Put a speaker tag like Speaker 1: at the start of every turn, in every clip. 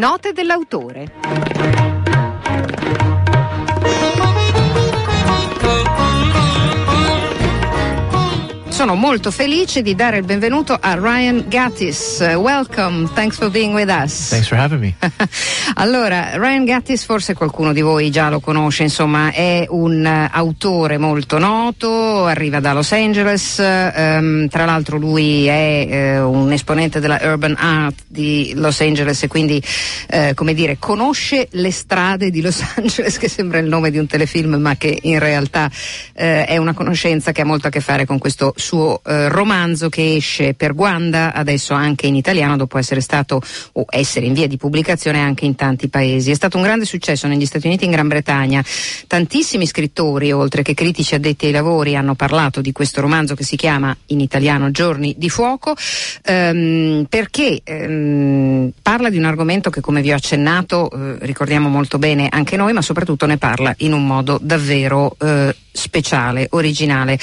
Speaker 1: Note dell'autore. Sono molto felice di dare il benvenuto a Ryan Gattis. welcome, thanks for being with us.
Speaker 2: Thanks for having me.
Speaker 1: allora, Ryan Gattis, forse qualcuno di voi già lo conosce, insomma, è un uh, autore molto noto, arriva da Los Angeles, um, tra l'altro lui è uh, un esponente della urban art di Los Angeles e quindi, uh, come dire, conosce le strade di Los Angeles, che sembra il nome di un telefilm, ma che in realtà è una conoscenza che ha molto a che fare con questo suo eh, romanzo che esce per Guanda, adesso anche in italiano, dopo essere stato o essere in via di pubblicazione anche in tanti paesi. È stato un grande successo negli Stati Uniti e in Gran Bretagna. Tantissimi scrittori, oltre che critici addetti ai lavori, hanno parlato di questo romanzo che si chiama in italiano Giorni di fuoco, ehm, perché ehm, parla di un argomento che, come vi ho accennato, eh, ricordiamo molto bene anche noi, ma soprattutto ne parla in un modo davvero eh, speciale, originale.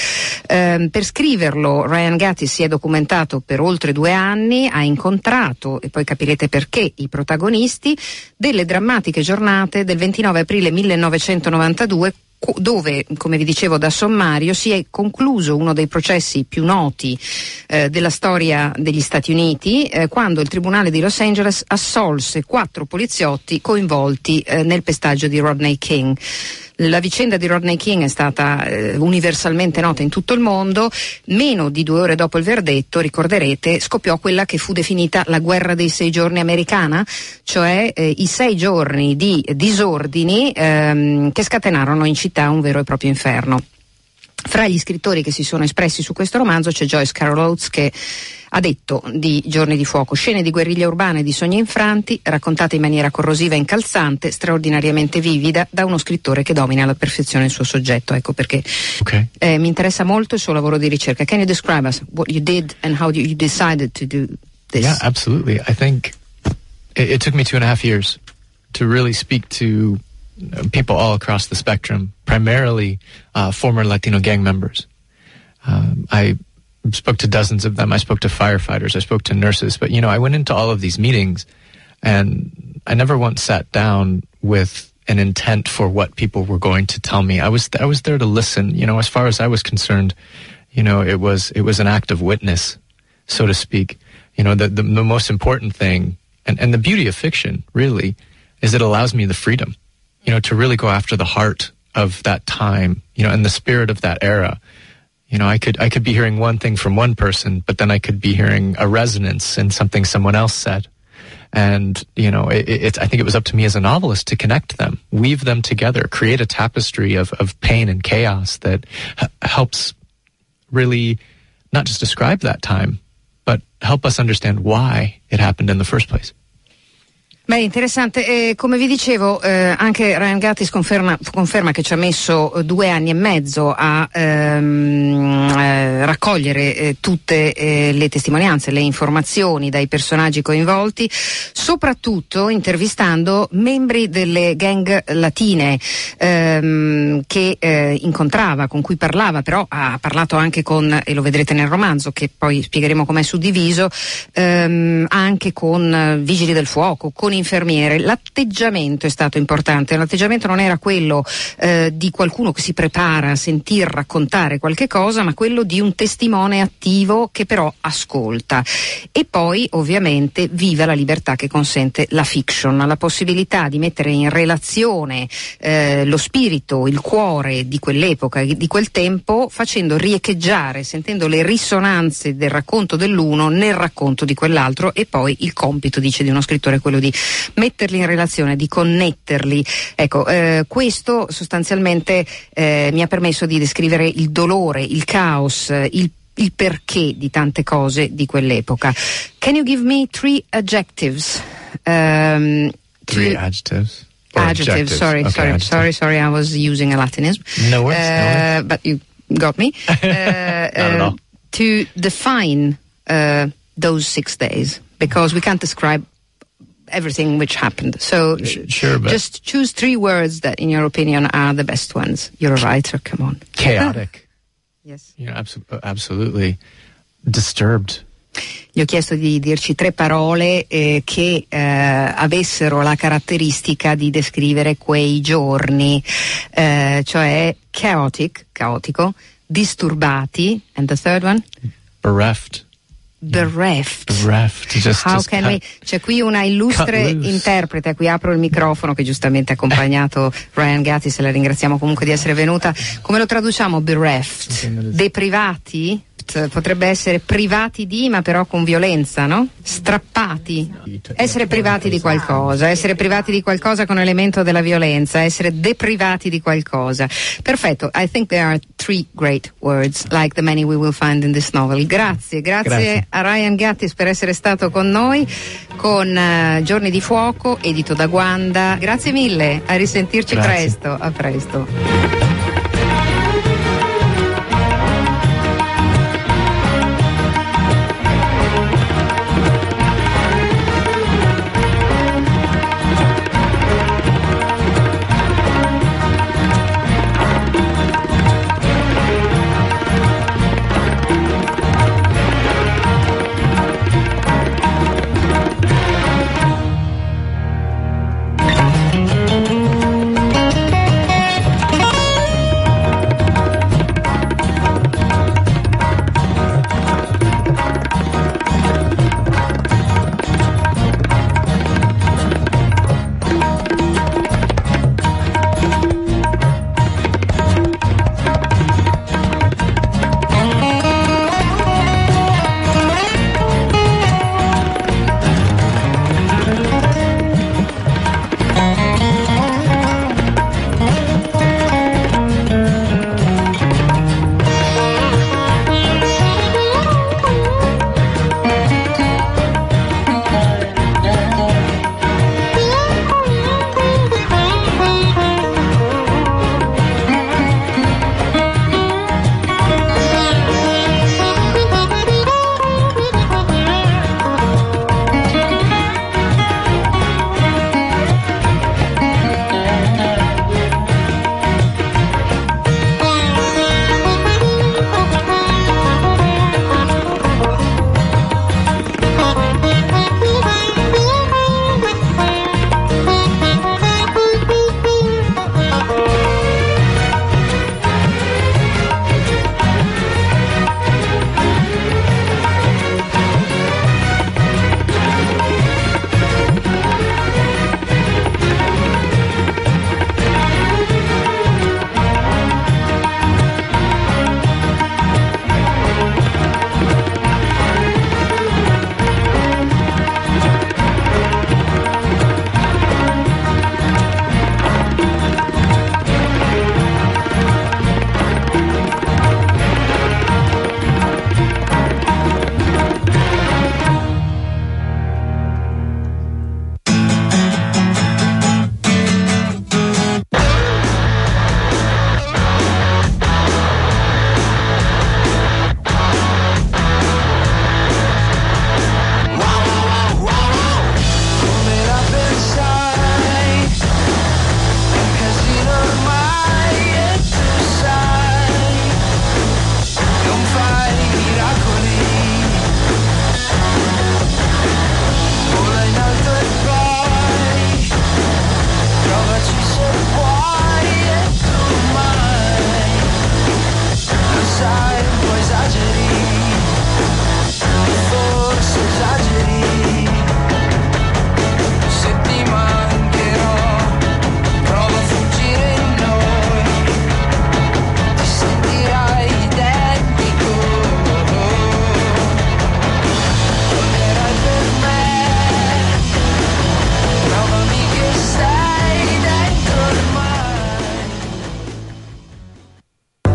Speaker 1: Eh, per scriverlo Ryan Gatti si è documentato per oltre due anni, ha incontrato, e poi capirete perché, i protagonisti delle drammatiche giornate del 29 aprile 1992 dove, come vi dicevo da sommario, si è concluso uno dei processi più noti eh, della storia degli Stati Uniti, eh, quando il Tribunale di Los Angeles assolse quattro poliziotti coinvolti eh, nel pestaggio di Rodney King. La vicenda di Rodney King è stata eh, universalmente nota in tutto il mondo. Meno di due ore dopo il verdetto, ricorderete, scoppiò quella che fu definita la guerra dei sei giorni americana, cioè eh, i sei giorni di disordini ehm, che scatenarono in città un vero e proprio inferno. Fra gli scrittori che si sono espressi su questo romanzo c'è Joyce Carol Oates che ha detto di Giorni di fuoco, scene di guerriglia urbana e di sogni infranti, raccontate in maniera corrosiva e incalzante, straordinariamente vivida, da uno scrittore che domina alla perfezione il suo soggetto. Ecco perché okay. eh, mi interessa molto il suo lavoro di ricerca. Can you describe us what you did and how you decided to do this?
Speaker 2: Yeah, absolutely. I think it, it took me two and a half years to really speak to people all across the spectrum, primarily uh, former Latino gang members. Um, I spoke to dozens of them. I spoke to firefighters. I spoke to nurses. But, you know, I went into all of these meetings and I never once sat down with an intent for what people were going to tell me. I was, I was there to listen. You know, as far as I was concerned, you know, it was, it was an act of witness, so to speak. You know, the, the, the most important thing and, and the beauty of fiction really is it allows me the freedom, you know, to really go after the heart of that time, you know, and the spirit of that era you know, I could I could be hearing one thing from one person, but then I could be hearing a resonance in something someone else said. And you know, it, it, I think it was up to me as a novelist to connect them, weave them together, create a tapestry of of pain and chaos that h- helps really not just describe that time, but help us understand why it happened in the first place.
Speaker 1: Beh, interessante. Eh, come vi dicevo, eh, anche Ryan Gattis conferma, conferma, che ci ha messo eh, due anni e mezzo a ehm, eh, raccogliere eh, tutte eh, le testimonianze, le informazioni dai personaggi coinvolti, soprattutto intervistando membri delle gang latine ehm, che incontrava, con cui parlava, però ha parlato anche con, e lo vedrete nel romanzo, che poi spiegheremo com'è suddiviso, ehm, anche con vigili del fuoco, con infermiere, l'atteggiamento è stato importante, l'atteggiamento non era quello eh, di qualcuno che si prepara a sentir raccontare qualche cosa, ma quello di un testimone attivo che però ascolta. E poi ovviamente viva la libertà che consente la fiction, la possibilità di mettere in relazione eh, lo spirito, il cuore di quell'epoca, di quel tempo, facendo riecheggiare, sentendo le risonanze del racconto dell'uno nel racconto di quell'altro. E poi il compito, dice di uno scrittore, quello di metterli in relazione, di connetterli. Ecco, eh, questo sostanzialmente eh, mi ha permesso di descrivere il dolore, il caos, il il perché di tante cose di quell'epoca. Can you give me three adjectives? Um,
Speaker 2: three adjectives?
Speaker 1: Adjectives, sorry, okay, sorry, adjective. sorry, sorry, I was using a Latinism.
Speaker 2: No worries, uh, no worries.
Speaker 1: But you got me.
Speaker 2: Uh, all.
Speaker 1: To define uh, those six days, because we can't describe everything which happened. So
Speaker 2: sure,
Speaker 1: just choose three words that, in your opinion, are the best ones. You're a writer. Come on.
Speaker 2: Chaotic.
Speaker 1: yes.
Speaker 2: Yeah, abso- absolutely. Disturbed.
Speaker 1: Gli ho chiesto di dirci tre parole eh, che eh, avessero la caratteristica di descrivere quei giorni, eh, cioè chaotic, caotico, disturbati, and the third one?
Speaker 2: Bereft.
Speaker 1: Bereft.
Speaker 2: Bereft. Just,
Speaker 1: How
Speaker 2: just
Speaker 1: we? C'è qui una illustre interprete, qui apro il microfono che giustamente ha accompagnato Ryan Gatti, se la ringraziamo comunque di essere venuta. Come lo traduciamo bereft? Deprivati? Potrebbe essere privati di, ma però con violenza, no? Strappati. Essere privati di qualcosa, essere privati di qualcosa con elemento della violenza, essere deprivati di qualcosa. Perfetto, I think there are three great words, like the many we will find in this novel. Grazie, grazie,
Speaker 2: Grazie.
Speaker 1: a Ryan Gattis per essere stato con noi con eh, Giorni di Fuoco, edito da Guanda. Grazie mille, a risentirci
Speaker 2: Grazie.
Speaker 1: presto, a presto.